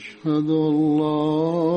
أشهد أن لا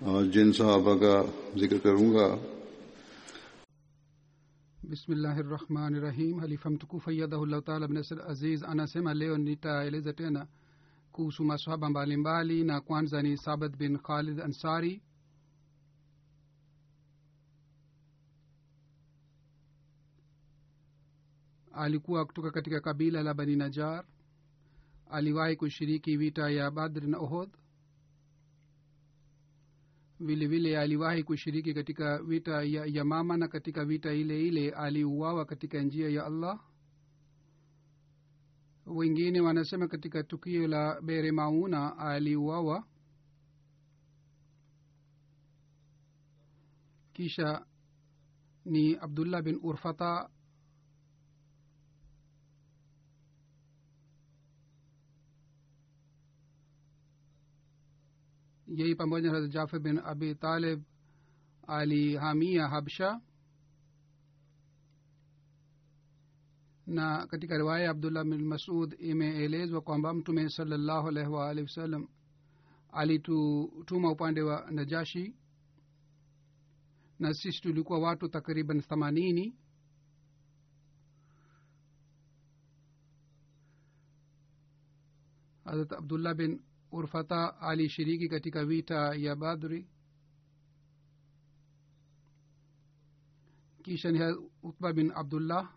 اور جن صحابہ کا ذکر کروں گا۔ بسم اللہ الرحمن الرحیم۔ علی فمتکو فیدہ اللہ تعالی بن سر عزیز انا سما و نیتا الیزتینا کوسما صحابہ بالیمبالی ناکوان زنی ثابت بن خالد انصاری۔ alikuwa kutoka katika kabila la bani najar aliwahi kushiriki vita ya badri na ohod vile vile aliwahi kushiriki katika vita ya yamama na katika vita ile ile aliuawa katika njia ya allah. Wengine wanasema katika tukio la bere mauna aliuawa. Kisha ni abdullah bin urfata yeye pamoja na jafar bin abi talib alihamia habsha. Na katika riwaya ya abdullah bin masud imeelezwa kwamba mtume salallahu alaihi waalihi wasallam alitutuma upande wa najashi. Na sisi tulikuwa watu takriban themanini. Hazrat abdullah bin urfata alishiriki katika vita ya badri. Kisha ni utba bin abdullah.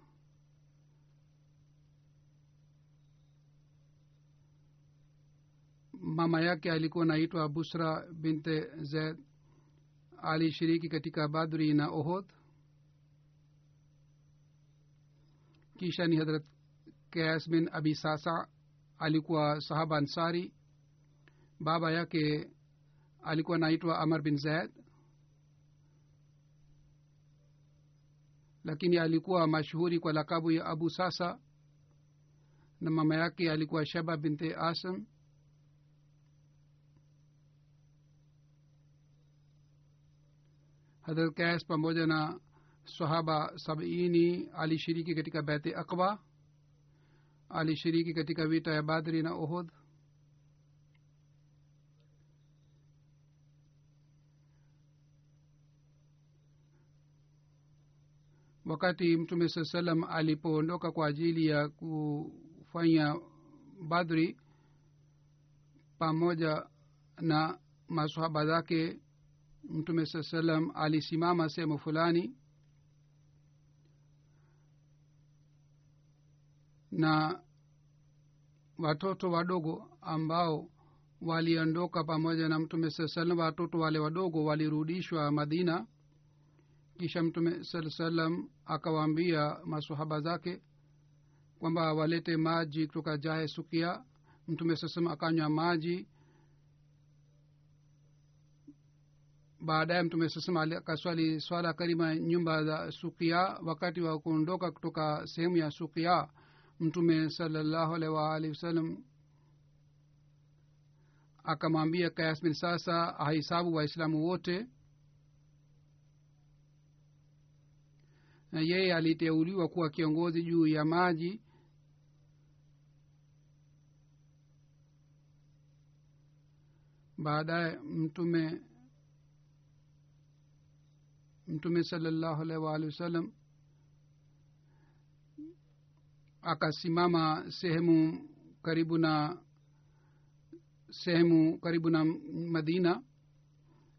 Mama yake alikuwa naitwa busra binte zaid. Alishiriki katika badri na ohod kisha ni hadrat kas bin abi sasa. Alikuwa sahaba ansari baba yake alikuwa naitwa amar bin zaid lakini alikuwa mashuhuri kwa lakabu ya abu sasa. Na mama yake alikuwa shaba binte asam. Hadrat kas pamoja na sahaba sabini alishiriki katika bete akba alishiriki katika vita ya badri na ohod wakati mtume saa salam alipoondoka kwa ajili ya kufanya badri pamoja na masohaba zake mtume saa salam alisimama sehemu fulani na watoto wadogo ambao waliondoka pamoja na mtume saa salam watoto wale wadogo walirudishwa madina kisha mtume saa salam akawaambia masahaba zake kwamba walete maji kutoka jahe sukia. Mtume saa akanywa maji. Baadaye mtume sasema akaswali swala karima nyumba za sukia. Wakati wa kuondoka kutoka sehemu ya sukia mtume salallahu alaihi waalihi wasallam akamwambia kayasmin sasa ahisabu waislamu wote na yeye aliteuliwa kuwa kiongozi juu ya maji. Baadaye mtume mtume salallahu alaihi waalihi wasallam akasimama sehemu karibu na sehemu karibu na madina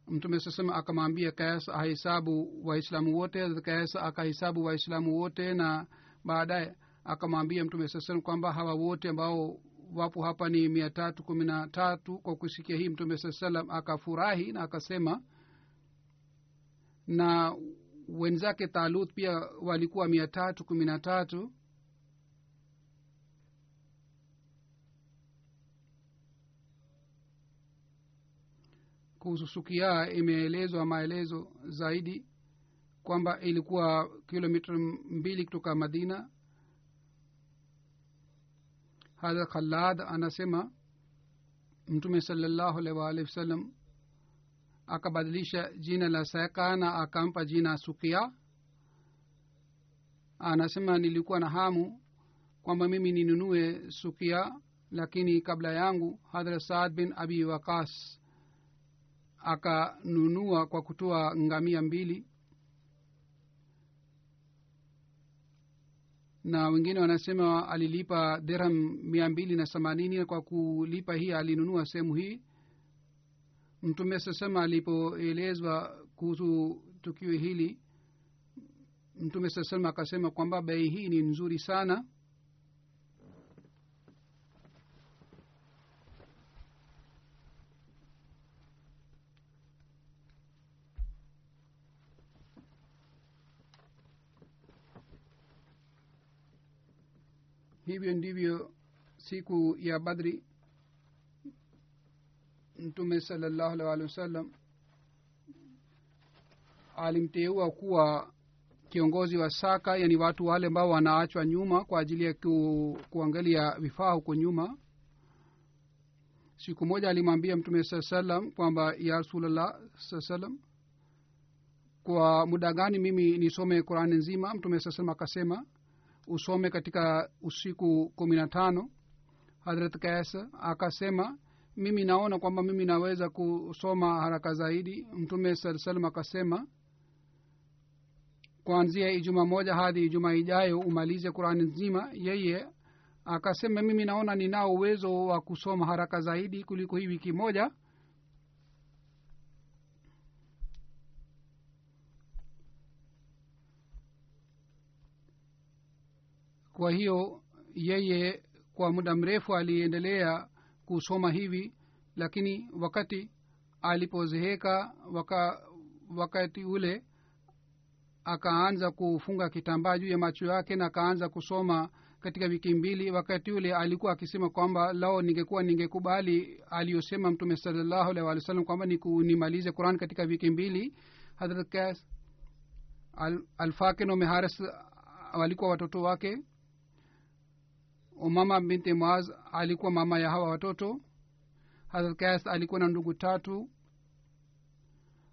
mtume sasema akamwambia kayas ahesabu waislamu wote kayas akahesabu waislamu wote. Na baadaye akamwambia mtume sasem kwamba hawa wote ambao wapo hapa ni mia tatu kumi na tatu. Kwa kusikia hii mtume saa salam akafurahi na akasema na wenzake talut pia walikuwa mia tatu kumi na tatu kuhusu sukia imeelezwa maelezo zaidi kwamba ilikuwa kilomita mbili kutoka madina. Hadha khalad anasema mtume salallahu alaihi waalihi wasallam akabadilisha jina la na akampa jina sukia. Anasema nilikuwa na hamu kwamba mimi ninunue sukia lakini kabla yangu hadhrat saad bin abi waqas akanunua kwa kutoa ngamia mbili. Na wengine wanasema alilipa dirham mia mbili na themanini kwa kulipa hii alinunua sehemu hii. Mtume sasema alipoelezwa kuhusu tukio hili mtume sasema akasema kwamba bei hii ni nzuri sana hivyo ndivyo siku ya badri. Mtume salallahu alih walih wasallam alimteua kuwa kiongozi wa saka yani watu wale ambao wanaachwa nyuma kwa ajili ya ku, kuangalia vifaa huko nyuma. Siku moja alimwambia mtume saa salam kwamba ya rasulllah saa salam kwa muda gani mimi nisome qurani nzima? Mtume saa salam akasema usome katika usiku kumi na tano hadrat kaisa akasema mimi naona kwamba mimi naweza kusoma haraka zaidi. Mtume saa salam akasema kuanzia ijuma moja hadi ijuma ijayo umalize qurani nzima. Yeye akasema mimi naona ninao uwezo wa kusoma haraka zaidi kuliko hii wiki moja kwa hiyo yeye kwa muda mrefu aliendelea kusoma hivi lakini wakati alipozeheka waka, wakati ule akaanza kufunga kitambaa juu ya macho yake na akaanza kusoma katika wiki mbili wakati ule alikuwa akisema kwamba lao ningekuwa ningekubali aliyosema mtume salallahu alaihi wa sallam kwamba nimalize quran katika wiki mbili. Hadrat al, alfakin meharis walikuwa watoto wake umama binti moaz alikuwa mama ya hawa watoto. Hadrat kas alikuwa na ndugu tatu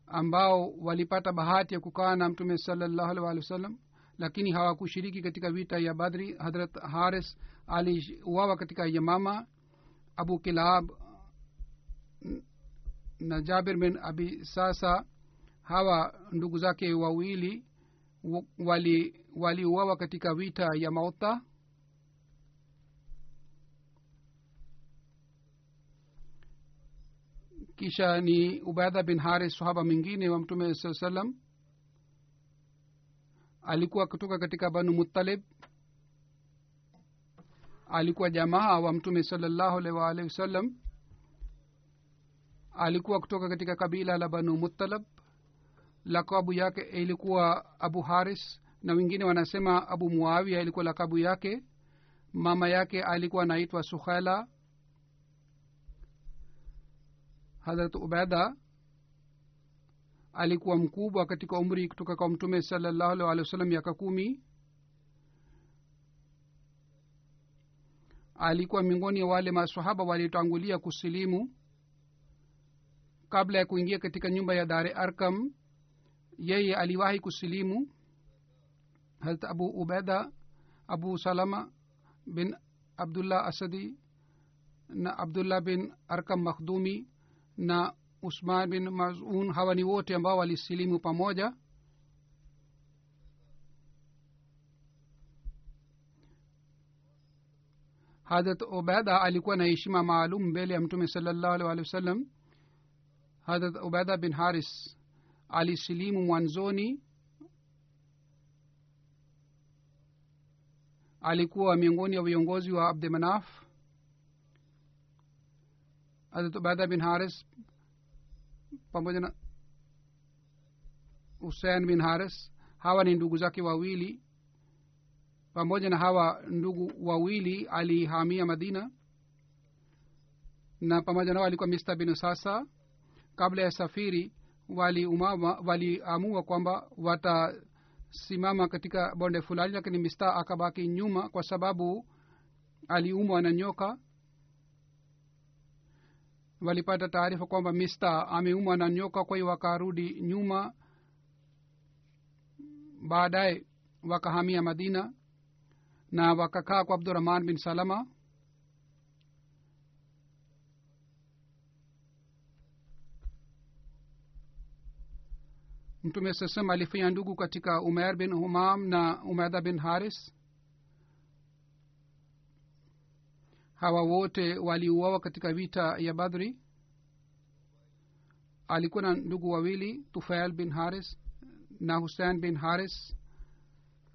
ambao walipata bahati ya kukaa na mtume salallahu alih walih wa sallam lakini hawakushiriki katika vita ya badri. Hadrat haris aliuawa katika yamama abu kilab na jabir bin abi sasa. Hawa ndugu zake wawili wali waliuawa katika vita ya mauta kisha ni ubaidha bin haris sahaba mwingine wa mtume saa salam alikuwa kutoka katika banu muttalib. Alikuwa jamaa wa mtume salallahu alaihi waalihi wasallam. Alikuwa kutoka katika kabila la banu muttalab lakabu yake ilikuwa abu haris na wengine wanasema abu muawia ilikuwa lakabu yake. Mama yake alikuwa anaitwa sukhaila hadrat ubeda alikuwa mkubwa katika umri kutoka kwa mtume salallahu alih walih wa sallam miaka kumi. Alikuwa miongoni wale masahaba waliotangulia kusilimu kabla ya kuingia katika nyumba ya dare arkam yeye aliwahi kusilimu harat abu ubeda abu salama bin abdullah asadi na abdullah bin arkam makhdumi na usman bin mazun hawa ni wote ambao walisilimu pamoja. Hadrat ubeda alikuwa na heshima maalum mbele ya mtume salallahu alih walih wa sallam hadrat ubeda bin haris alisilimu mwanzoni. Alikuwa miongoni ya viongozi wa abdemanaf hadrat ubeda bin haris pamoja na husein bin haris hawa ni ndugu zake wawili pamoja na hawa ndugu wawili alihamia madina na pamoja nao alikuwa mista bin sasa. Kabla ya safiri waliamua wali kwamba watasimama katika bonde fulani lakini mista akabaki nyuma kwa sababu aliumwa na nyoka walipata taarifa kwamba mista ameumwa na nyoka kwa hiyo wakarudi nyuma. Baadaye wakahamia madina na wakakaa kwa abdurahman bin salama. Mtume sasam alifanya ndugu katika umer bin humam na umedha bin haris hawa wote waliuawa katika vita ya badhri alikuwa na ndugu wawili tufail bin haris na husein bin haris.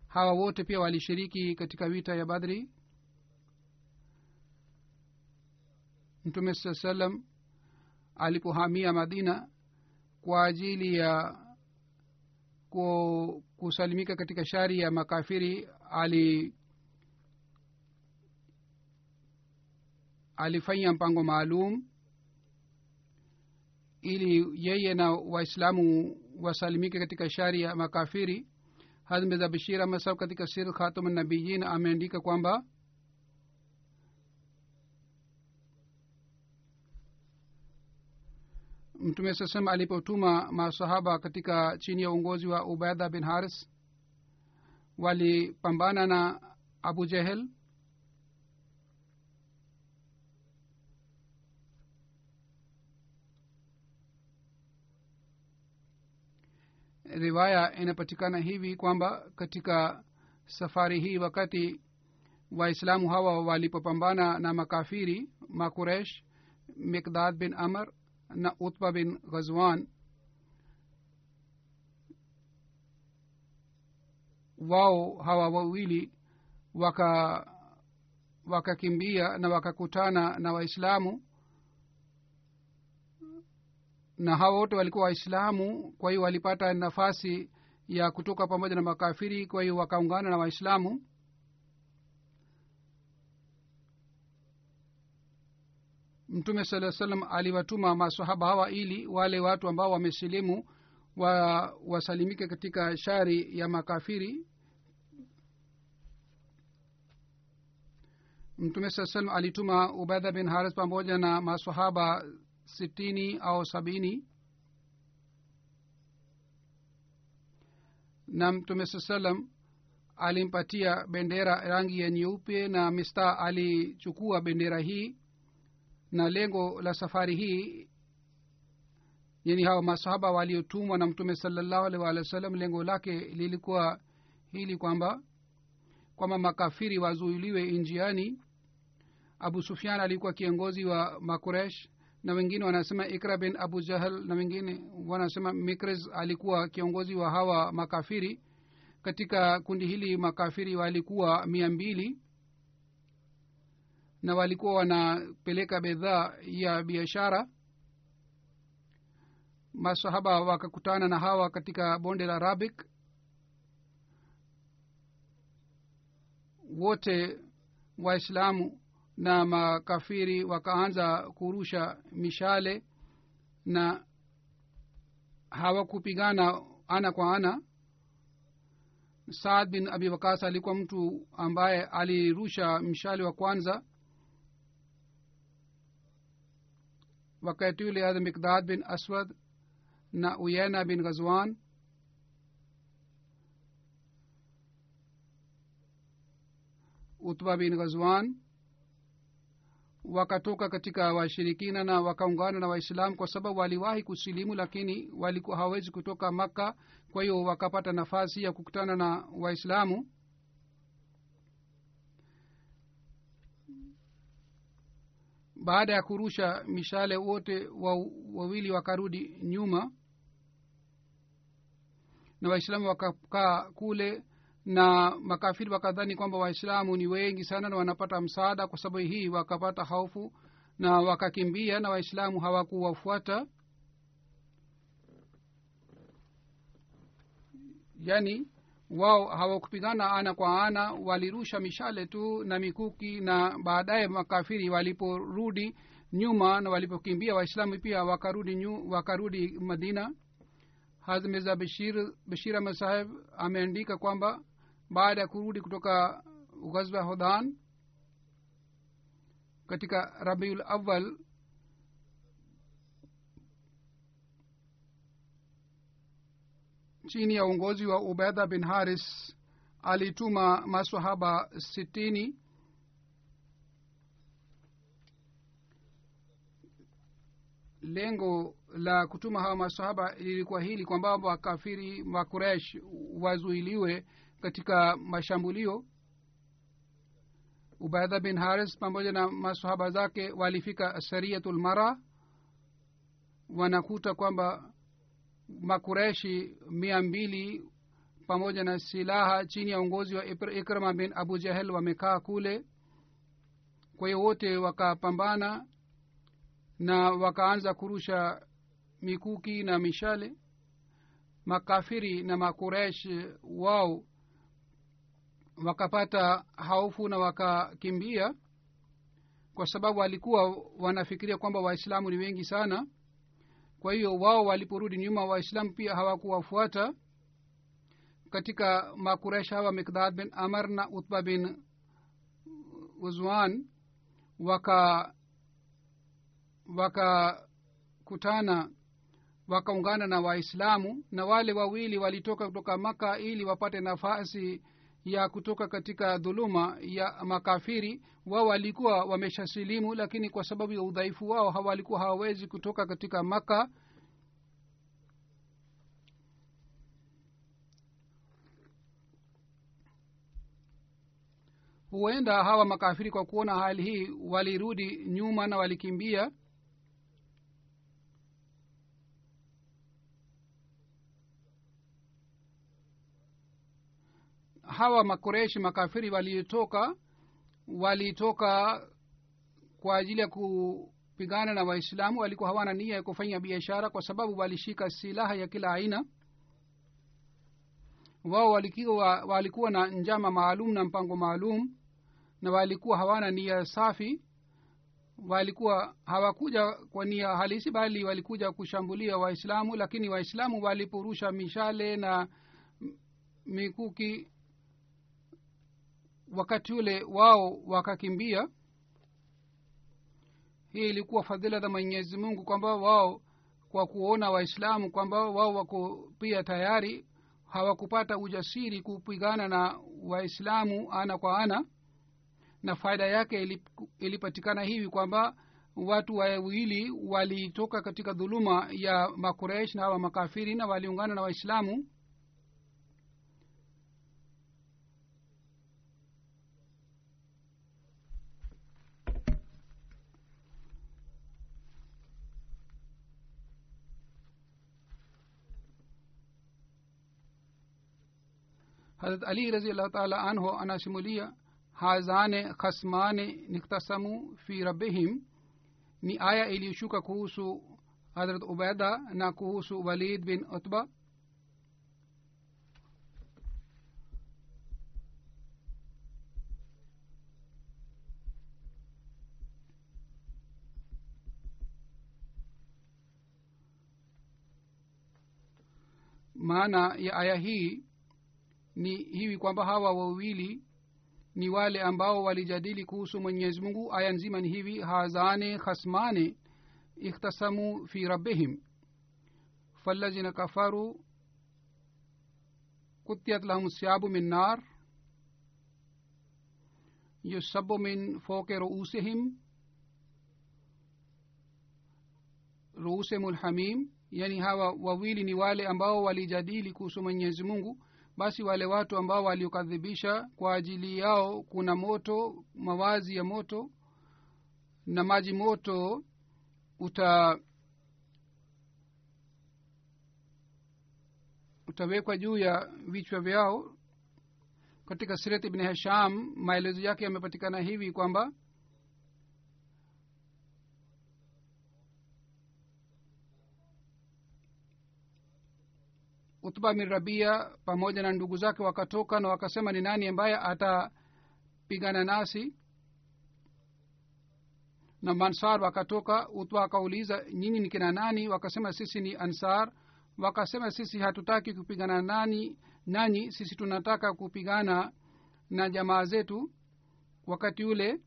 Hawa wote pia walishiriki katika vita ya badhri mtume saa salam alipohamia madina kwa ajili ya kusalimika katika shari ya makafiri ali alifanya mpango maalum ili yeye na waislamu wasalimike katika shari ya makafiri. Hazmeza bashir ahmad katika sir khatum nabiyin ameandika kwamba mtume sasema alipotuma masahaba katika chini ya uongozi wa ubaidha bin haris walipambana na abu jehel riwaya inapatikana hivi kwamba katika safari hii wakati waislamu hawa walipopambana na makafiri makuresh mikdad bin amr na utba bin ghazwan wao hawa wawili waka wakakimbia na wakakutana na waislamu na hawa wote walikuwa waislamu kwa hiyo walipata nafasi ya kutoka pamoja na makafiri kwa hiyo wakaungana na waislamu. Mtume saa salam aliwatuma masahaba hawa ili wale watu ambao wamesilimu wa wasalimike katika shari ya makafiri. Mtume saa salam alituma ubadha bin haris pamoja na masahaba sitini au sabini. Na mtume saa salam alimpatia bendera rangi ya nyeupe na mista alichukua bendera hii. Na lengo la safari hii yani hawa masahaba waliotumwa na mtume salallahu alih walih wa sallam lengo lake lilikuwa hili kwamba kwamba makafiri wazuiliwe njiani. Abu sufian alikuwa kiongozi wa makuresh na wengine wanasema ikra bin abu jahal na wengine wanasema mikres alikuwa kiongozi wa hawa makafiri. Katika kundi hili makafiri walikuwa mia mbili na walikuwa wanapeleka bidhaa ya biashara. Masahaba wakakutana na hawa katika bonde la rabik. Wote waislamu na makafiri wakaanza kurusha mishale na hawakupigana ana kwa ana. Saad bin abi wakas alikuwa mtu ambaye alirusha mshale wa kwanza. Wakati ule mikdad bin aswad na uyena bin ghazwan. Utba bin ghazwan wakatoka katika washirikina na wakaungana na waislamu kwa sababu waliwahi kusilimu lakini walikuwa hawawezi kutoka makka kwa hiyo wakapata nafasi ya kukutana na waislamu. Baada ya kurusha mishale wote wawili wakarudi nyuma na waislamu wakakaa kule na makafiri wakadhani kwamba waislamu ni wengi sana na wanapata msaada kwa sababu hii wakapata hofu na wakakimbia na waislamu hawakuwafuata. Yani wao hawakupigana ana kwa ana walirusha mishale tu na mikuki na baadaye makafiri waliporudi nyuma na walipokimbia waislamu pia wakarudi nyu, wakarudi madina. Hazmeza bashir bashir saheb ameandika kwamba baada ya kurudi kutoka ghazwa hodhan katika rabiul awal chini ya uongozi wa ubedha bin haris alituma masahaba sitini lengo la kutuma hawa masahaba lilikuwa hili kwamba wakafiri wa kuresh wazuiliwe katika mashambulio. Ubaidha bin haris pamoja na masahaba zake walifika sariatulmara wanakuta kwamba makureshi mia mbili pamoja na silaha chini ya uongozi wa ikrama bin abu jahel wamekaa kule. Kwa hiyo wote wakapambana na wakaanza kurusha mikuki na mishale. Makafiri na makuresh wao wakapata haufu na wakakimbia kwa sababu walikuwa wanafikiria kwamba waislamu ni wengi sana. Kwa hiyo wao waliporudi nyuma waislamu pia hawakuwafuata. Katika makuresh hawa mikdad bin amar na utba bin uzwan waka wakakutana wakaungana na waislamu na wale wawili walitoka kutoka maka ili wapate nafasi ya kutoka katika dhuluma ya makafiri. Wao walikuwa wameshasilimu lakini kwa sababu ya udhaifu wao hawalikuwa hawawezi kutoka katika maka huenda hawa makafiri kwa kuona hali hii walirudi nyuma na walikimbia hawa makoreshi makafiri walitoka walitoka kwa ajili ya kupigana na waislamu walikuwa hawana nia ya kufanya biashara kwa sababu walishika silaha ya kila aina. Wao walikuwa, walikuwa na njama maalum na mpango maalum na walikuwa hawana nia safi. Walikuwa hawakuja kwa nia halisi bali walikuja kushambulia waislamu lakini waislamu waliporusha mishale na mikuki wakati ule wao wakakimbia. Hii ilikuwa fadhila za mwenyezi mungu kwamba wao kwa kuona waislamu kwamba wao wako pia tayari hawakupata ujasiri kupigana na waislamu ana kwa ana. Na faida yake ilip, ilipatikana hivi kwamba watu wawili walitoka katika dhuluma ya makuresh na hawa makafiri na waliungana na waislamu harat ali raziallahu taala anhu anasimulia hazane khasmane niktasamu fi rabbihim ni aya iliyoshuka kuhusu hadrat ubaida na kuhusu walid bin utba maana ya aya hii ni hivi kwamba hawa wawili ni wale ambao walijadili kuhusu mwenyezi mungu. Aya nzima ni hivi hazane khasmane ikhtasamu fi rabbihim falazina kafaru kutiyat lahum siabu min nar yusabu min foke ruusihim ruusihim lhamim yani hawa wawili ni wale ambao walijadili kuhusu mwenyezi mungu basi wale watu ambao waliokadhibisha kwa ajili yao kuna moto mawazi ya moto na maji moto uta utawekwa juu ya vichwa vyao. Katika sirat ibni hasham maelezo yake yamepatikana hivi kwamba utba bin rabia pamoja na ndugu zake wakatoka na wakasema ni nani ambaye atapigana nasi? Na mansar wakatoka utba akauliza nyinyi ni kina nani? Wakasema sisi ni ansar. Wakasema sisi hatutaki kupigana nani nanyi sisi tunataka kupigana na jamaa zetu. Wakati ule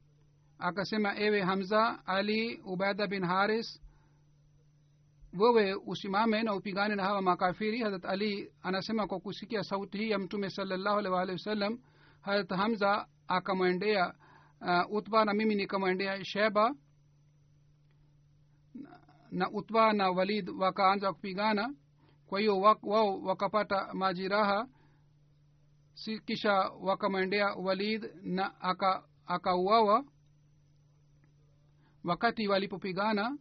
akasema ewe hamza ali ubaida bin haris wewe usimame na upigane na hawa makafiri. Harat ali anasema kwa kusikia sauti hii ya mtume salallahu alaihi waalihi wasallam harat hamza akamwendea uh, utba na mimi nikamwendea sheba na utba na walid wakaanza kupigana. Kwa hiyo wao wakapata majiraha si kisha wakamwendea walid na akauawa. Aka wakati walipopigana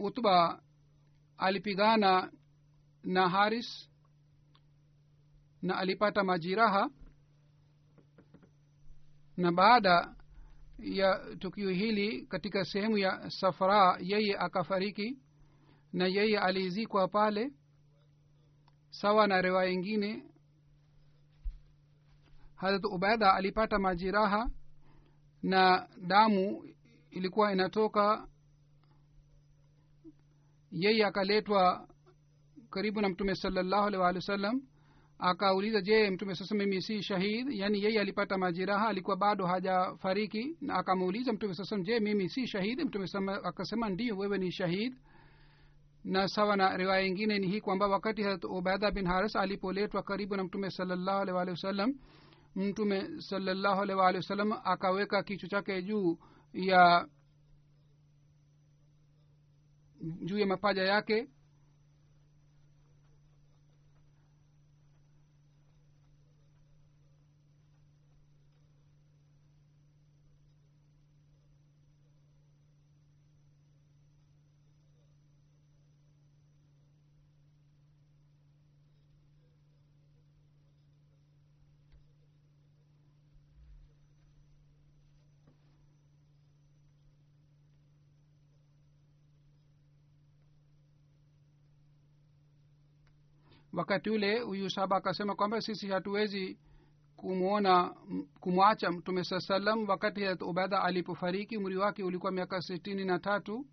utba alipigana na haris na alipata majiraha na baada ya tukio hili katika sehemu ya safara yeye akafariki na yeye alizikwa pale sawa na rewa ingine harat ubaida alipata majiraha na damu ilikuwa inatoka yeye akaletwa karibu na mtume salallahu alih walih wa sallam akauliza je mtume sasa mimi si shahid? Yaani yeye alipata majeraha alikuwa bado hajafariki na akamuuliza mtume sasa je mimi si shahid? Mtume akasema ndio wewe ni shahid. Na sawa na riwaya ingine ni hii kwamba wakati harat ubaidha bin haris alipoletwa karibu na mtume salallahu alih walihi wasallam mtume salallahu alih walihi wasallam akaweka kichwa chake juu ya juu ya mapaja yake wakati ule huyu saba akasema kwamba sisi hatuwezi kumwona kumwacha mtume saa salam wakati harat ubadha alipofariki. Umri wake ulikuwa miaka sitini na tatu.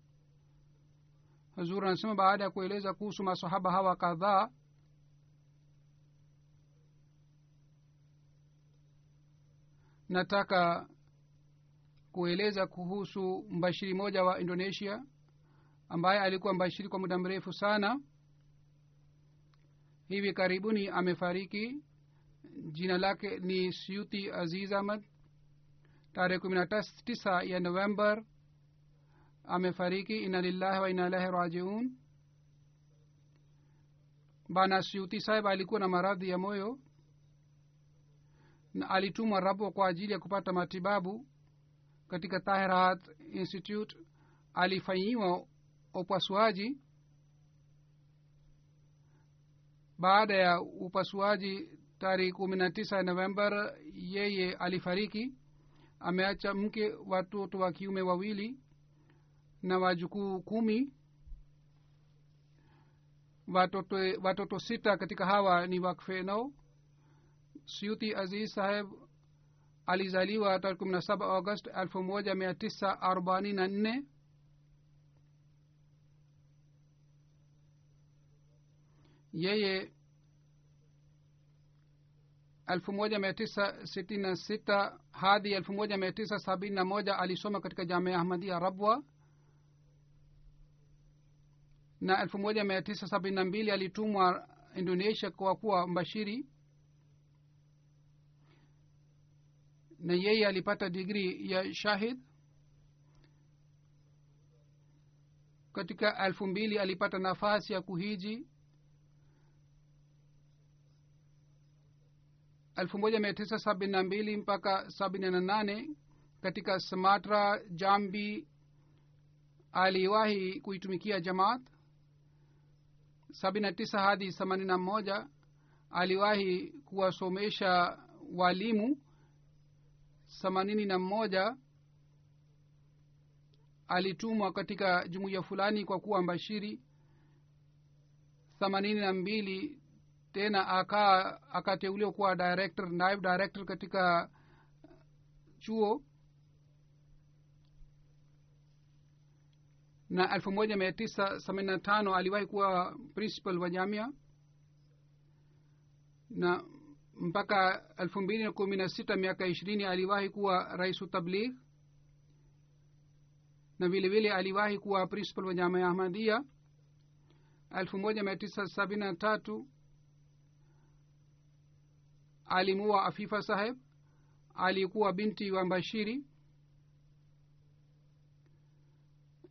Hazur anasema baada ya kueleza kuhusu masahaba hawa kadhaa nataka kueleza kuhusu mbashiri moja wa indonesia ambaye alikuwa mbashiri kwa muda mrefu sana hivi karibuni amefariki. Jina lake ni syuti aziz ahmad tarehe kumi na tisa ya november amefariki. Ina lillahi wa ina ilahi rajiun. Bana syuti sahib alikuwa na maradhi ya moyo na alitumwa rabo kwa ajili ya kupata matibabu. Katika tahirat institute alifanyiwa upasuaji baada ya upasuaji tarehe kumi na tisa november yeye alifariki. Ameacha mke watoto wa kiume wawili na wajukuu kumi. Watoto, watoto sita katika hawa ni wakfenao suti aziz saheb alizaliwa tarehe kumi na saba august elfu moja mia tisa arobaini na nne yeye elfu moja mia tisa sitini na sita hadi elfu moja mia tisa sabini na moja alisoma katika jamia ahmadia rabwa. Na elfu moja mia tisa sabini na mbili alitumwa indonesia kwa kuwa mbashiri. Na yeye alipata digri ya shahid. Katika elfu alipata nafasi ya kuhiji elfu moja mia tisa sabini na mbili mpaka sabini na nane katika sumatra jambi aliwahi kuitumikia jamaat. sabini na tisa hadi themanini na moja aliwahi kuwasomesha walimu. themanini na mmoja alitumwa katika jumuiya fulani kwa kuwa mbashiri. themanini na mbili tena akaa akateuliwa kuwa director naibu director katika chuo. Na elfu moja mia tisa themanini na tano aliwahi kuwa principal wa jamia. Na mpaka elfu mbili na kumi na sita miaka ishirini aliwahi kuwa rais tabligh. Na vile vile aliwahi kuwa principal wa jamia ahmadia elfu moja mia tisa sabini na tatu alimuwa afifa saheb alikuwa binti wa mbashiri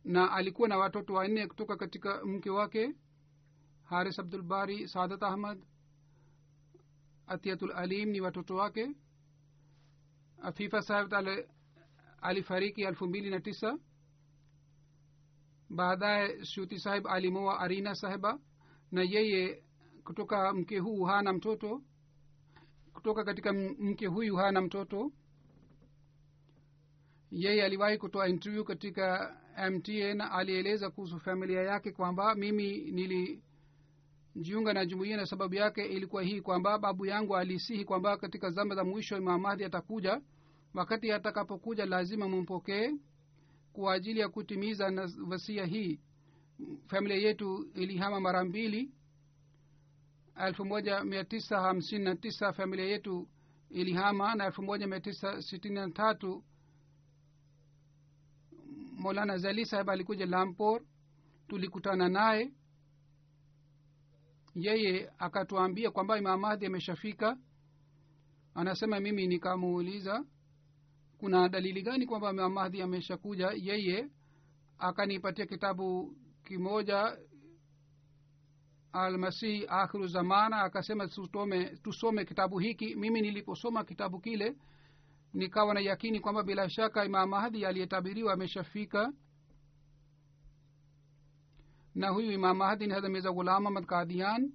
na alikuwa na watoto wanne kutoka katika mke wake haris abdul bari saadat ahmad atiatul alim ni watoto wake. Afifa saheb alifariki elfu mbili na tisa. Baadaye shuti sahib alimoa arina sahiba na yeye kutoka mke huu hana mtoto kutoka katika mke huyu hana mtoto. Yeye aliwahi kutoa interview katika mtn alieleza kuhusu familia yake kwamba mimi nilijiunga na jumuia na sababu yake ilikuwa hii kwamba babu yangu alisihi kwamba katika zama za mwisho mamadhi atakuja. Wakati atakapokuja lazima mumpokee kwa ajili ya kutimiza na wasia hii. Familia yetu ilihama mara mbili elfu moja mia tisa hamsini na tisa familia yetu ilihama na elfu moja mia tisa sitini na tatu molana zali saheb alikuja lampor tulikutana naye. Yeye akatuambia kwamba imam ameshafika. Anasema mimi nikamuuliza kuna dalili gani kwamba imam ameshakuja? Yeye akanipatia kitabu kimoja almasihi akhiru zamana akasema tusome, tusome kitabu hiki. Mimi niliposoma kitabu kile nikawa na yakini kwamba bila shaka imam mahdi aliyetabiriwa ameshafika. Na huyu imam mahdi ni hadha mirza ghulam ahmad kadian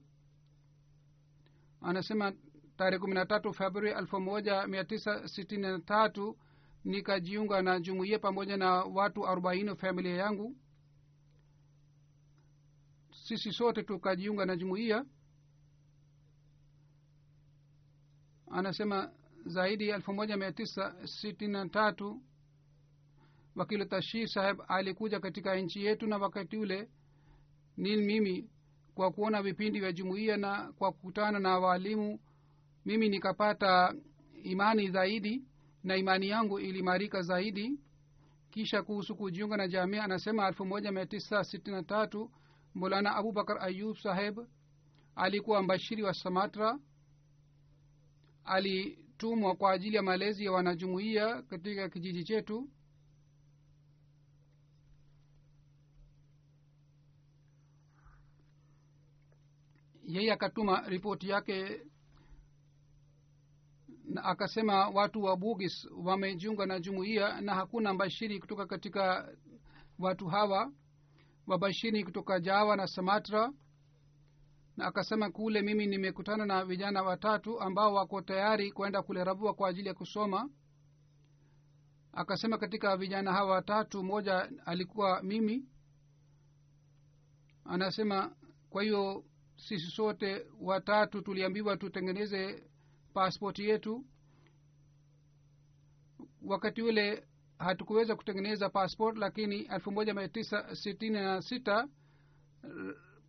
anasema tarehe kumi na tatu februari elfu moja mia tisa sitini na tatu nikajiunga na jumuiya pamoja na watu arobaini familia yangu sisi sote tukajiunga na jumuiya anasema zaidi ya elfu moja mia tisa sitini na tatu wakili saheb alikuja katika nchi yetu na wakati ule ni mimi kwa kuona vipindi vya jumuiya na kwa kukutana na waalimu mimi nikapata imani zaidi na imani yangu ilimarika zaidi. Kisha kuhusu kujiunga na jamia anasema elfu moja mia tisa sitini na tatu molana abubakar ayub saheb alikuwa mbashiri wa samatra alitumwa kwa ajili ya malezi ya wanajumuiya katika kijiji chetu. Yeye akatuma ripoti yake na akasema watu wa bugis wamejiunga na jumuiya na hakuna mbashiri kutoka katika watu hawa wabashiri kutoka jawa na samatra na akasema kule mimi nimekutana na vijana watatu ambao wako tayari kwenda kule rabua kwa ajili ya kusoma. Akasema katika vijana hawa watatu mmoja alikuwa mimi. Anasema kwa hiyo sisi sote watatu tuliambiwa tutengeneze paspoti yetu. Wakati ule hatukuweza kutengeneza passport lakini elfu moja mia tisa sitini na sita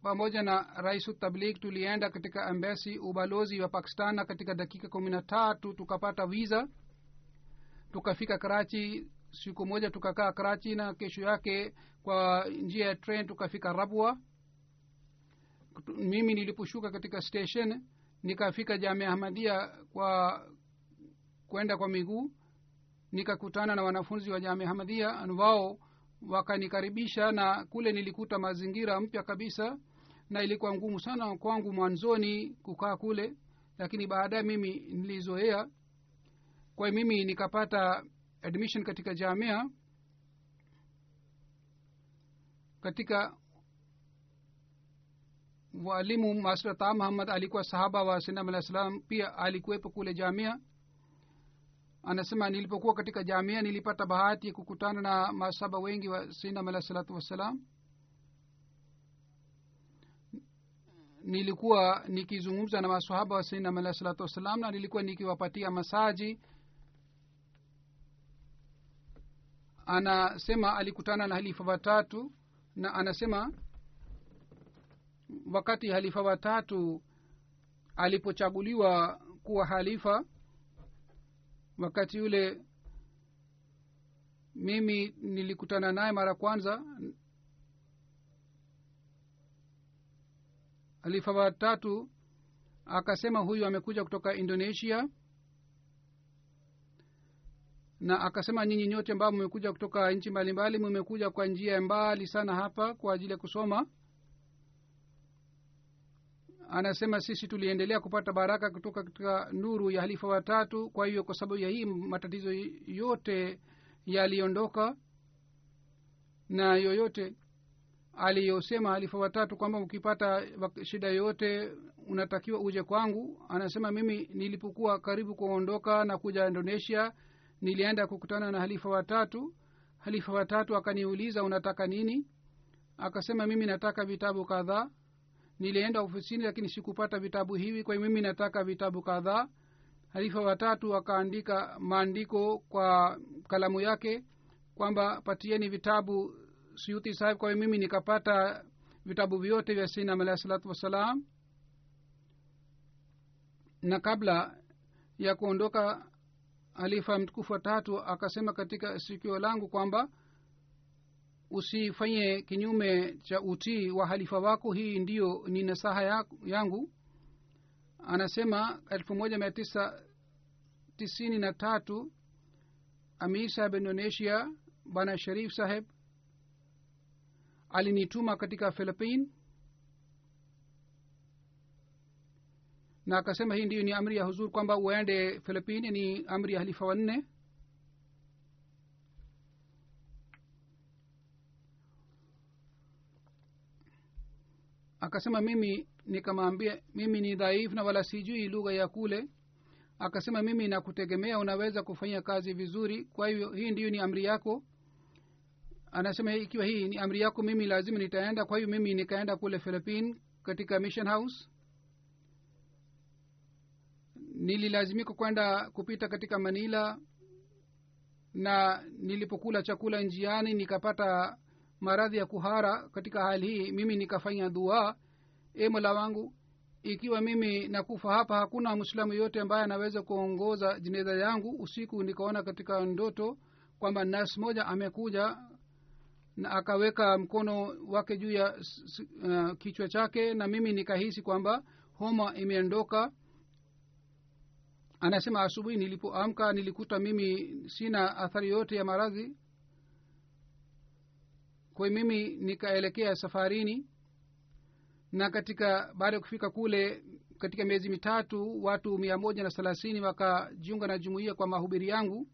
pamoja na rais tabligh tulienda katika ambesi ubalozi wa pakistan na katika dakika kumi na tatu tukapata visa. Tukafika karachi siku moja tukakaa karachi na kesho yake kwa njia ya train tukafika rabwa. Mimi niliposhuka katika station nikafika jamia ahmadia kwa kwenda kwa miguu nikakutana na wanafunzi wa jamia hamadia wao wakanikaribisha na kule nilikuta mazingira mpya kabisa na ilikuwa ngumu sana kwangu mwanzoni kukaa kule lakini baadaye mimi nilizoea. Kwa mimi nikapata admission katika jamia katika walimu masrat muhammad alikuwa sahaba wa sinam alah salam pia alikuwepo kule jamia anasema nilipokuwa katika jamia nilipata bahati kukutana na masaba wengi wa sinam alah salatu wassalam. Nilikuwa nikizungumza na masahaba wa sinam alah salatu wassalam na nilikuwa nikiwapatia masaji. Anasema alikutana na halifa watatu na anasema wakati halifa watatu alipochaguliwa kuwa halifa wakati yule mimi nilikutana naye mara kwanza alifa watatu akasema huyu amekuja kutoka indonesia na akasema nyinyi nyote ambao mmekuja kutoka nchi mbalimbali mmekuja kwa njia mbali sana hapa kwa ajili ya kusoma anasema sisi tuliendelea kupata baraka kutoka katika nuru ya halifa watatu. Kwa hiyo kwa sababu ya hii matatizo yote yaliondoka na yoyote aliyosema halifa watatu kwamba ukipata shida yoyote unatakiwa uje kwangu. Anasema mimi nilipokuwa karibu kuondoka na kuja indonesia nilienda kukutana na halifa watatu. Halifa watatu akaniuliza unataka nini? Akasema mimi nataka vitabu kadhaa nilienda ofisini lakini sikupata vitabu hivi. Kwa mimi nataka vitabu kadhaa. Halifa watatu akaandika maandiko kwa kalamu yake kwamba patieni vitabu suyuti sahib kwa mimi nikapata vitabu vyote vya sinam alahi salatu wassalam. Na kabla ya kuondoka halifa mtukufu watatu akasema katika sikio langu kwamba usifanye kinyume cha utii wa halifa wako hii ndiyo ni nasaha yangu. Anasema elfu moja mia tisa tisini na tatu amir saheb indonesia bwana sharif saheb alinituma katika philipin na akasema hii ndiyo ni amri ya huzur kwamba uende philipin ni amri ya halifa wanne akasema mimi nikamwambia mimi ni dhaifu na wala sijui lugha ya kule. Akasema mimi nakutegemea unaweza kufanya kazi vizuri kwa hivyo hii ndiyo ni amri yako. Anasema ikiwa hii ni amri yako mimi lazima nitaenda kwa hiyo mimi nikaenda kule philippine katika mission house. Nililazimika kwenda kupita katika manila na nilipokula chakula njiani nikapata maradhi ya kuhara katika hali hii mimi nikafanya dua. E mola wangu ikiwa mimi nakufa hapa hakuna mwislamu yote ambaye anaweza kuongoza jeneza yangu usiku nikaona katika ndoto kwamba nas moja amekuja na akaweka mkono wake juu ya uh, kichwa chake na mimi nikahisi kwamba homa imeondoka. Anasema asubuhi nilipoamka nilikuta mimi sina athari yote ya maradhi kwa mimi nikaelekea safarini na katika baada ya kufika kule katika miezi mitatu watu mia moja na thelathini wakajiunga na jumuiya kwa mahubiri yangu.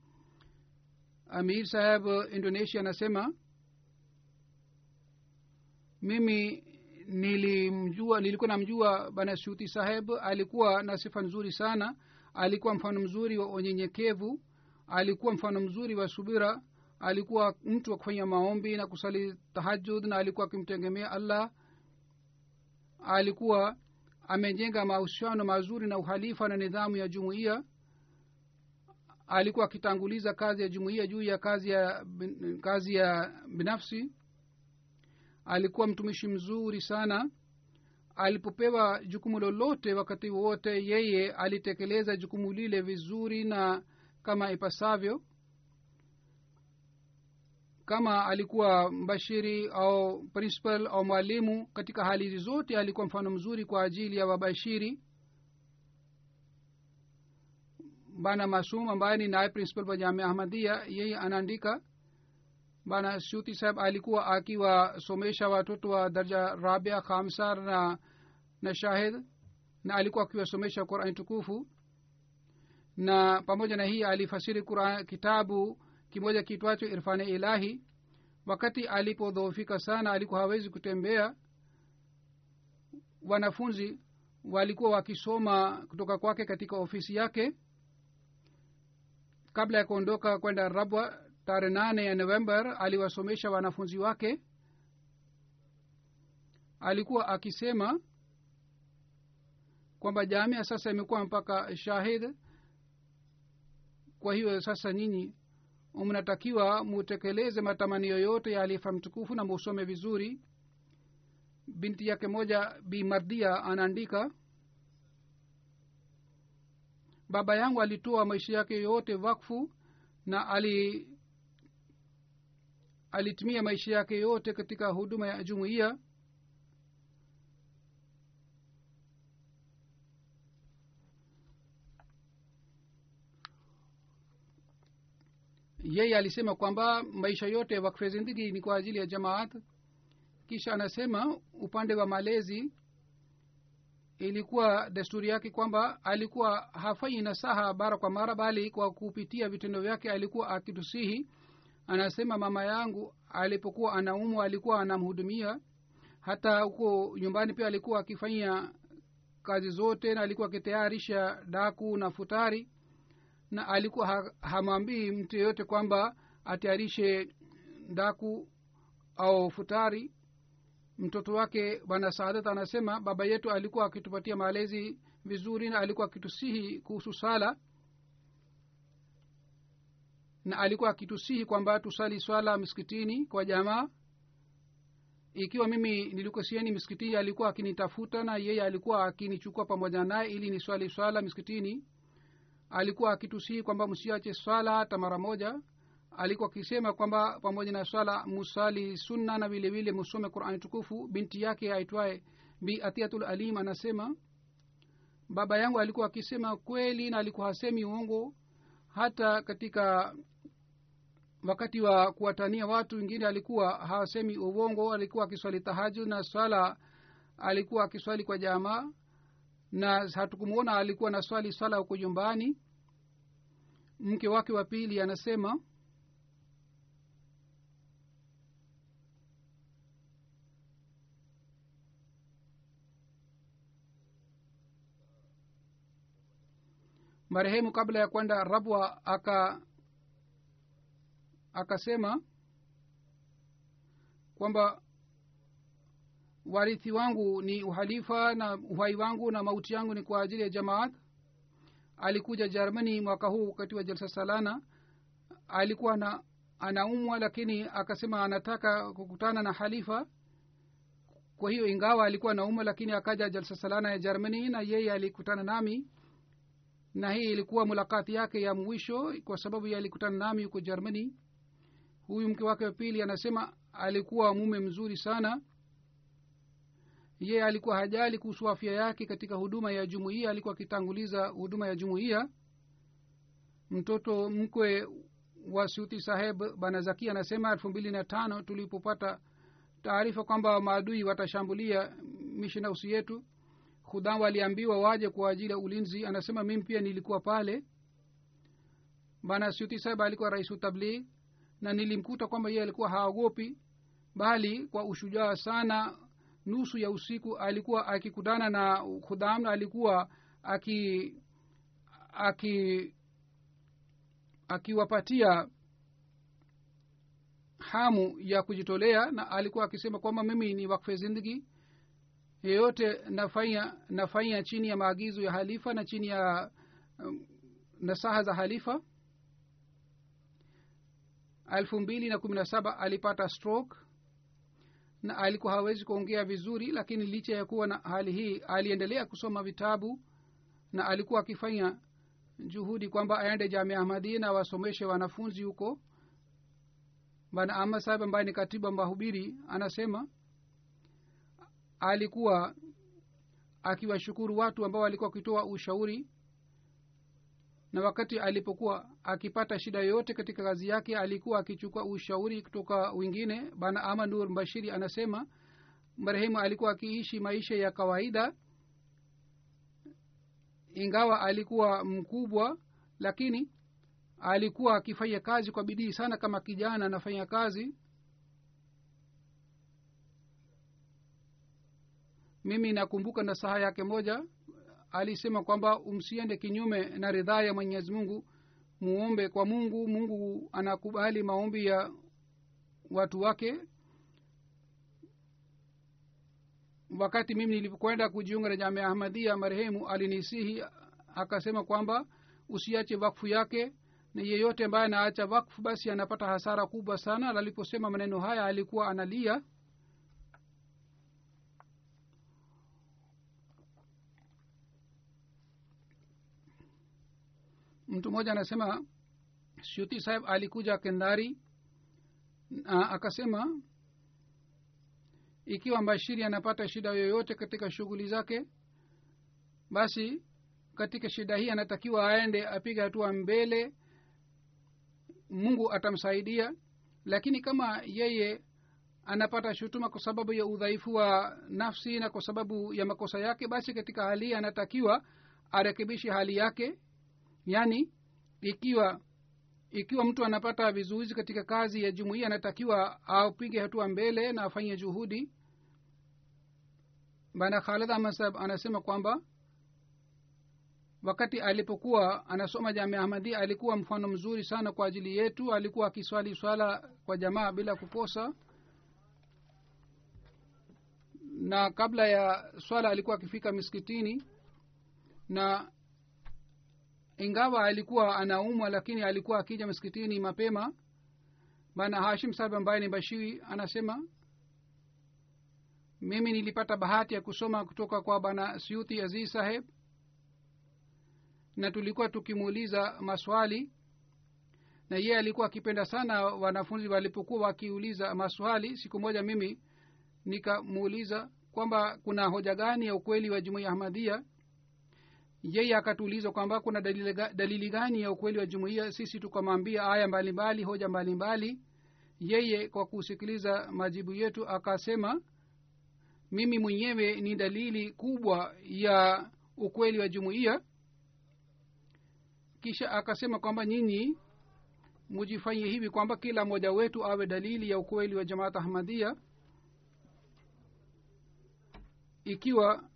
Amir saheb indonesia anasema mimi nilimjua nilikuwa namjua bana shuti saheb. Alikuwa na sifa nzuri sana. Alikuwa mfano mzuri wa unyenyekevu. Alikuwa mfano mzuri wa subira alikuwa mtu wa kufanya maombi na kusali tahajud na alikuwa akimtegemea allah. Alikuwa amejenga mahusiano mazuri na uhalifa na nidhamu ya jumuiya. Alikuwa akitanguliza kazi ya jumuiya juu ya kazi ya kazi ya binafsi. Alikuwa mtumishi mzuri sana. Alipopewa jukumu lolote wakati wote yeye alitekeleza jukumu lile vizuri na kama ipasavyo kama alikuwa mbashiri au principal au mwalimu katika hali hizi zote alikuwa mfano mzuri kwa ajili ya wabashiri. Bana masum ambaye ni naye principal wa jamia ahmadia yeye anaandika bana shuti saheb alikuwa akiwasomesha watoto wa darja rabia khamsar na na shahid na alikuwa akiwasomesha qurani tukufu. Na pamoja na hii alifasiri Quran, kitabu kimoja kitwacho irfani ilahi. Wakati alipodhoofika sana alikuwa hawezi kutembea. Wanafunzi walikuwa wakisoma kutoka kwake katika ofisi yake. Kabla ya kuondoka kwenda rabwa tarehe nane ya november aliwasomesha wanafunzi wake. Alikuwa akisema kwamba jamia sasa imekuwa mpaka shahid. Kwa hiyo sasa nyinyi mnatakiwa mutekeleze matamanio yote ya alifa mtukufu na musome vizuri. Binti yake moja bimardia anaandika baba yangu alitoa maisha yake yote wakfu na ali alitumia maisha yake yote katika huduma ya jumuiya yeye alisema kwamba maisha yote wakfe zindigi ni kwa ajili ya jamaat. Kisha anasema upande wa malezi ilikuwa desturi yake kwamba alikuwa hafai nasaha mara kwa mara bali kwa kupitia vitendo vyake alikuwa akitusihi. Anasema mama yangu alipokuwa anaumwa alikuwa anamhudumia. Hata huko nyumbani pia alikuwa akifanyia kazi zote na alikuwa akitayarisha daku na futari na alikuwa ha, hamwambii mtu yeyote kwamba atayarishe ndaku au futari. Mtoto wake bwana saadat anasema baba yetu alikuwa akitupatia malezi vizuri na alikuwa akitusihi kuhusu sala na alikuwa akitusihi kwamba tusali swala miskitini kwa jamaa. Ikiwa mimi nilikosieni sieni miskitini alikuwa akinitafuta na yeye alikuwa akinichukua pamoja naye ili niswali swala miskitini alikuwa akitusihi kwamba msiache swala hata mara moja. Alikuwa akisema kwamba pamoja na swala musali sunna na vile vile musome qurani tukufu. Binti yake aitwaye bi atiatul alim anasema baba yangu alikuwa akisema kweli na alikuwa hasemi uongo. Hata katika wakati wa kuwatania watu wengine alikuwa hasemi uongo. Alikuwa akiswali tahajud na swala alikuwa akiswali kwa jamaa na hatukumuona alikuwa na swali swala huko nyumbani. Mke wake wa pili anasema marehemu kabla ya kwenda rabwa aka akasema kwamba warithi wangu ni uhalifa na uhai wangu na mauti yangu ni kwa ajili ya jamaat. Alikuja germany mwaka huu wakati wa jalsa salana. Alikuwa na anaumwa lakini akasema anataka kukutana na halifa. Kwa hiyo ingawa alikuwa naumwa lakini akaja jalsa salana ya germany na yeye alikutana nami. Na hii ilikuwa mulakati yake ya mwisho kwa sababu ye alikutana nami huko germany. Huyu mke wake wa pili anasema alikuwa mume mzuri sana ye alikuwa hajali kuhusu afya yake katika huduma ya jumuiya alikuwa akitanguliza huduma ya jumuiya. Mtoto mkwe wa suti saheb banazaki anasema elfu mbili na tano tulipopata taarifa kwamba maadui watashambulia mishinausi yetu khudam waliambiwa waje kwa ajili ya ulinzi. Anasema mimi pia nilikuwa pale. Bana suti saheb alikuwa rais tabligh na nilimkuta kwamba yeye alikuwa haogopi bali kwa ushujaa sana nusu ya usiku alikuwa akikutana na khudam alikuwa aki aki akiwapatia hamu ya kujitolea na alikuwa akisema kwamba mimi ni wakfe zindigi yeyote nafanya nafanya chini ya maagizo ya halifa na chini ya um, nasaha za halifa. Elfu mbili na kumi na saba alipata stroke na alikuwa hawezi kuongea vizuri lakini licha ya kuwa na hali hii aliendelea kusoma vitabu na alikuwa akifanya juhudi kwamba aende jamia madina na wasomeshe wanafunzi huko. Bana ama sahib ambaye ni katibu mahubiri anasema alikuwa akiwashukuru watu ambao walikuwa wakitoa ushauri na wakati alipokuwa akipata shida yoyote katika kazi yake alikuwa akichukua ushauri kutoka wengine. Bana ama nur bashiri anasema marehemu alikuwa akiishi maisha ya kawaida ingawa alikuwa mkubwa lakini alikuwa akifanya kazi kwa bidii sana kama kijana anafanya kazi. Mimi nakumbuka nasaha yake moja alisema kwamba umsiende kinyume na ridhaa ya mwenyezi mungu muombe kwa mungu mungu anakubali maombi ya watu wake. Wakati mimi nilipokwenda kujiunga na jamia ahmadia marehemu alinisihi akasema kwamba usiache wakfu yake na yeyote ambaye anaacha wakfu basi anapata hasara kubwa sana. Aliposema maneno haya alikuwa analia mtu mmoja anasema shuti saheb alikuja kendari na akasema ikiwa mbashiri anapata shida yoyote katika shughuli zake basi katika shida hii anatakiwa aende apige hatua mbele mungu atamsaidia. Lakini kama yeye anapata shutuma kwa sababu ya udhaifu wa nafsi na kwa sababu ya makosa yake basi katika hali hii anatakiwa arekebishe hali yake yaani ikiwa ikiwa mtu anapata vizuizi katika kazi ya jumuia anatakiwa apige hatua mbele na afanye juhudi. Bana khalid amasab anasema kwamba wakati alipokuwa anasoma jamia ahmadia alikuwa mfano mzuri sana kwa ajili yetu alikuwa akiswali swala kwa jamaa bila kukosa. Na kabla ya swala alikuwa akifika miskitini na ingawa alikuwa anaumwa lakini alikuwa akija msikitini mapema. Bana hashim sahab ambaye ni bashiri anasema mimi nilipata bahati ya kusoma kutoka kwa bana siuti aziz saheb na tulikuwa tukimuuliza maswali na yeye alikuwa akipenda sana wanafunzi walipokuwa wakiuliza maswali. Siku moja mimi nikamuuliza kwamba kuna hoja gani ya ukweli wa jumuiya ahmadia yeye akatuuliza kwamba kuna dalili, dalili gani ya ukweli wa jumuiya sisi tukamwambia aya mbalimbali hoja mbalimbali mbali. yeye kwa kusikiliza majibu yetu akasema mimi mwenyewe ni dalili kubwa ya ukweli wa jumuiya kisha akasema kwamba nyinyi mujifanye hivi kwamba kila mmoja wetu awe dalili ya ukweli wa jamaat ahmadia ikiwa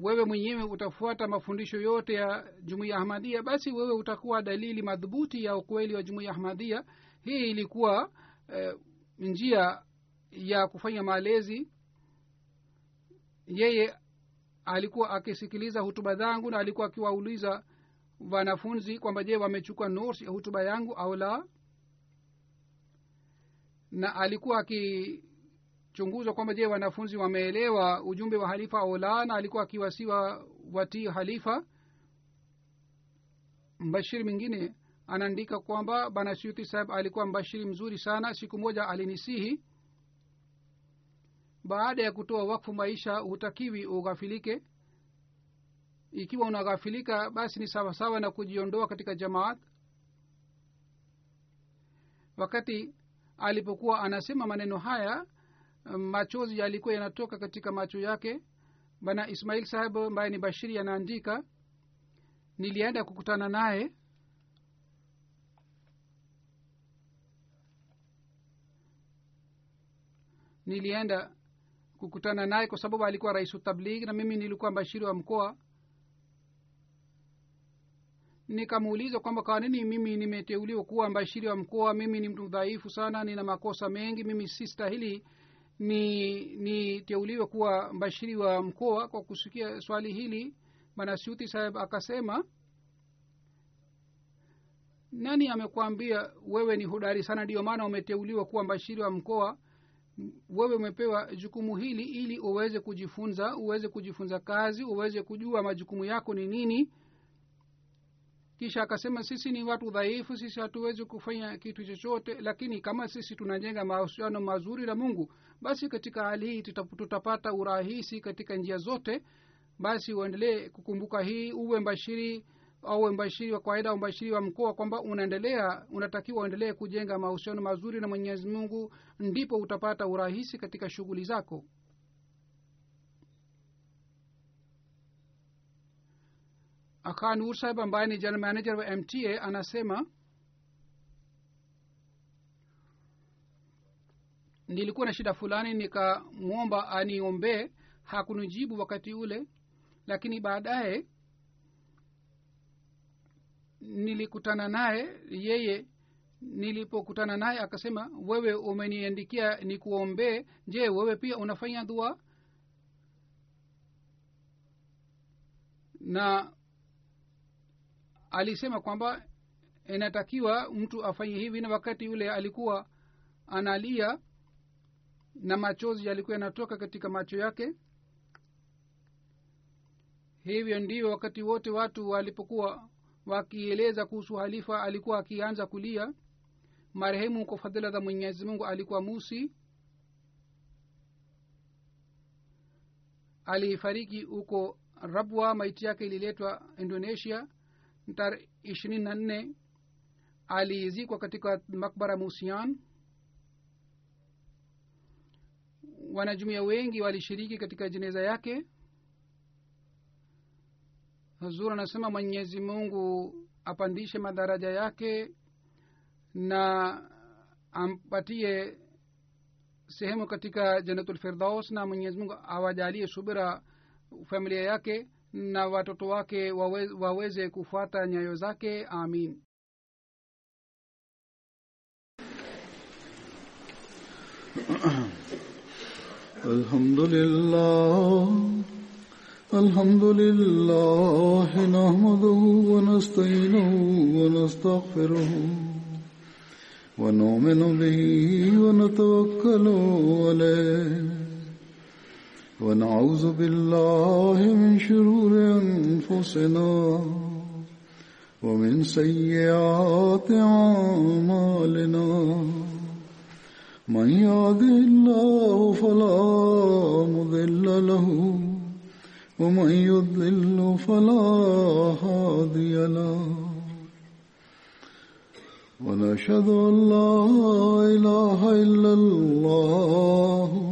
wewe mwenyewe utafuata mafundisho yote ya jumuiya ahmadia basi wewe utakuwa dalili madhubuti ya ukweli wa jumuiya ahmadia hii ilikuwa eh, njia ya kufanya malezi. Yeye alikuwa akisikiliza hutuba zangu na alikuwa akiwauliza wanafunzi kwamba je wamechukua notes ya hutuba yangu au la? Na alikuwa akichunguzwa kwamba je wanafunzi wameelewa ujumbe wa halifa olana alikuwa akiwasiwa watii halifa? Mbashiri mwingine anaandika kwamba bana shuti saheb alikuwa mbashiri mzuri sana. Siku moja alinisihi baada ya kutoa wakfu maisha hutakiwi ughafilike. Ikiwa unaghafilika basi ni sawasawa na kujiondoa katika jamaat. Wakati alipokuwa anasema maneno haya machozi yalikuwa yanatoka katika macho yake. Bana ismail saheb ambaye ni bashiri anaandika nilienda kukutana naye. Nilienda kukutana naye kwa sababu alikuwa rais tabligh na mimi nilikuwa mbashiri wa mkoa. Nikamuuliza kwamba kwa nini mimi nimeteuliwa kuwa mbashiri wa mkoa? Mimi ni mtu dhaifu sana nina makosa mengi mimi si stahili ni niteuliwe kuwa mbashiri wa mkoa kwa kusikia swali hili. Bana suti saheb akasema nani amekwambia wewe ni hodari sana? Ndiyo maana umeteuliwa kuwa mbashiri wa mkoa. Wewe umepewa jukumu hili ili uweze kujifunza uweze kujifunza kazi uweze kujua majukumu yako ni nini kisha akasema sisi ni watu dhaifu sisi hatuwezi kufanya kitu chochote lakini kama sisi tunajenga mahusiano mazuri na mungu basi katika hali hii tutapata urahisi katika njia zote. Basi uendelee kukumbuka hii uwe mbashiri au mbashiri wa kawaida au mbashiri wa mkoa kwamba unaendelea unatakiwa uendelee kujenga mahusiano mazuri na mwenyezi mungu ndipo utapata urahisi katika shughuli zako akha nur saheb ambaye ni general manager wa mta anasema nilikuwa na shida fulani nikamwomba aniombee hakunijibu wakati ule lakini baadaye nilikutana naye yeye nilipokutana naye akasema wewe umeniandikia nikuombee je wewe pia unafanya dua na alisema kwamba inatakiwa mtu afanye hivi na wakati yule alikuwa analia na machozi yalikuwa yanatoka katika macho yake hivyo ndio wakati wote watu walipokuwa wakieleza kuhusu halifa alikuwa akianza kulia. Marehemu kwa fadhila za mwenyezi mungu alikuwa musi alifariki huko rabwa maiti yake ililetwa indonesia tarehe ishirini na nne alizikwa katika makbara musian wanajumuia wengi walishiriki katika jeneza yake. Hazur anasema mwenyezi mungu apandishe madaraja yake na ampatie sehemu katika janatul firdaus na mwenyezi mungu awajalie subira familia yake na watoto wake waweze, waweze kufuata nyayo zake amin الحمد لله الحمد لله نحمده ونستعينه ونستغفره ونؤمن به ونتوكل عليه ونعوذ بالله من شرور أنفسنا ومن سيئات أعمالنا. من يهده الله فلا مضل له ومن يضل فلا هادي له. ونشهد أن لا إله إلا الله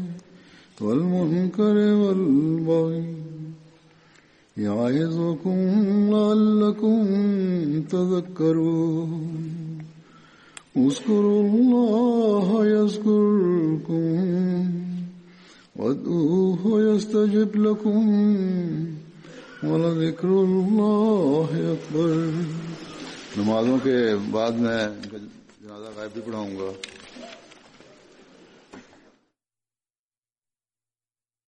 والمنكر والبغي يعظكم لعلكم تذكرون اذكروا الله يذكركم وادعوه يستجب لكم ولذكر الله نمازوں کے بعد میں جنازہ غائب بھی پڑھاؤں گا۔